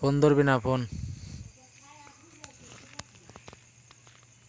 Phone ধরবি না phone.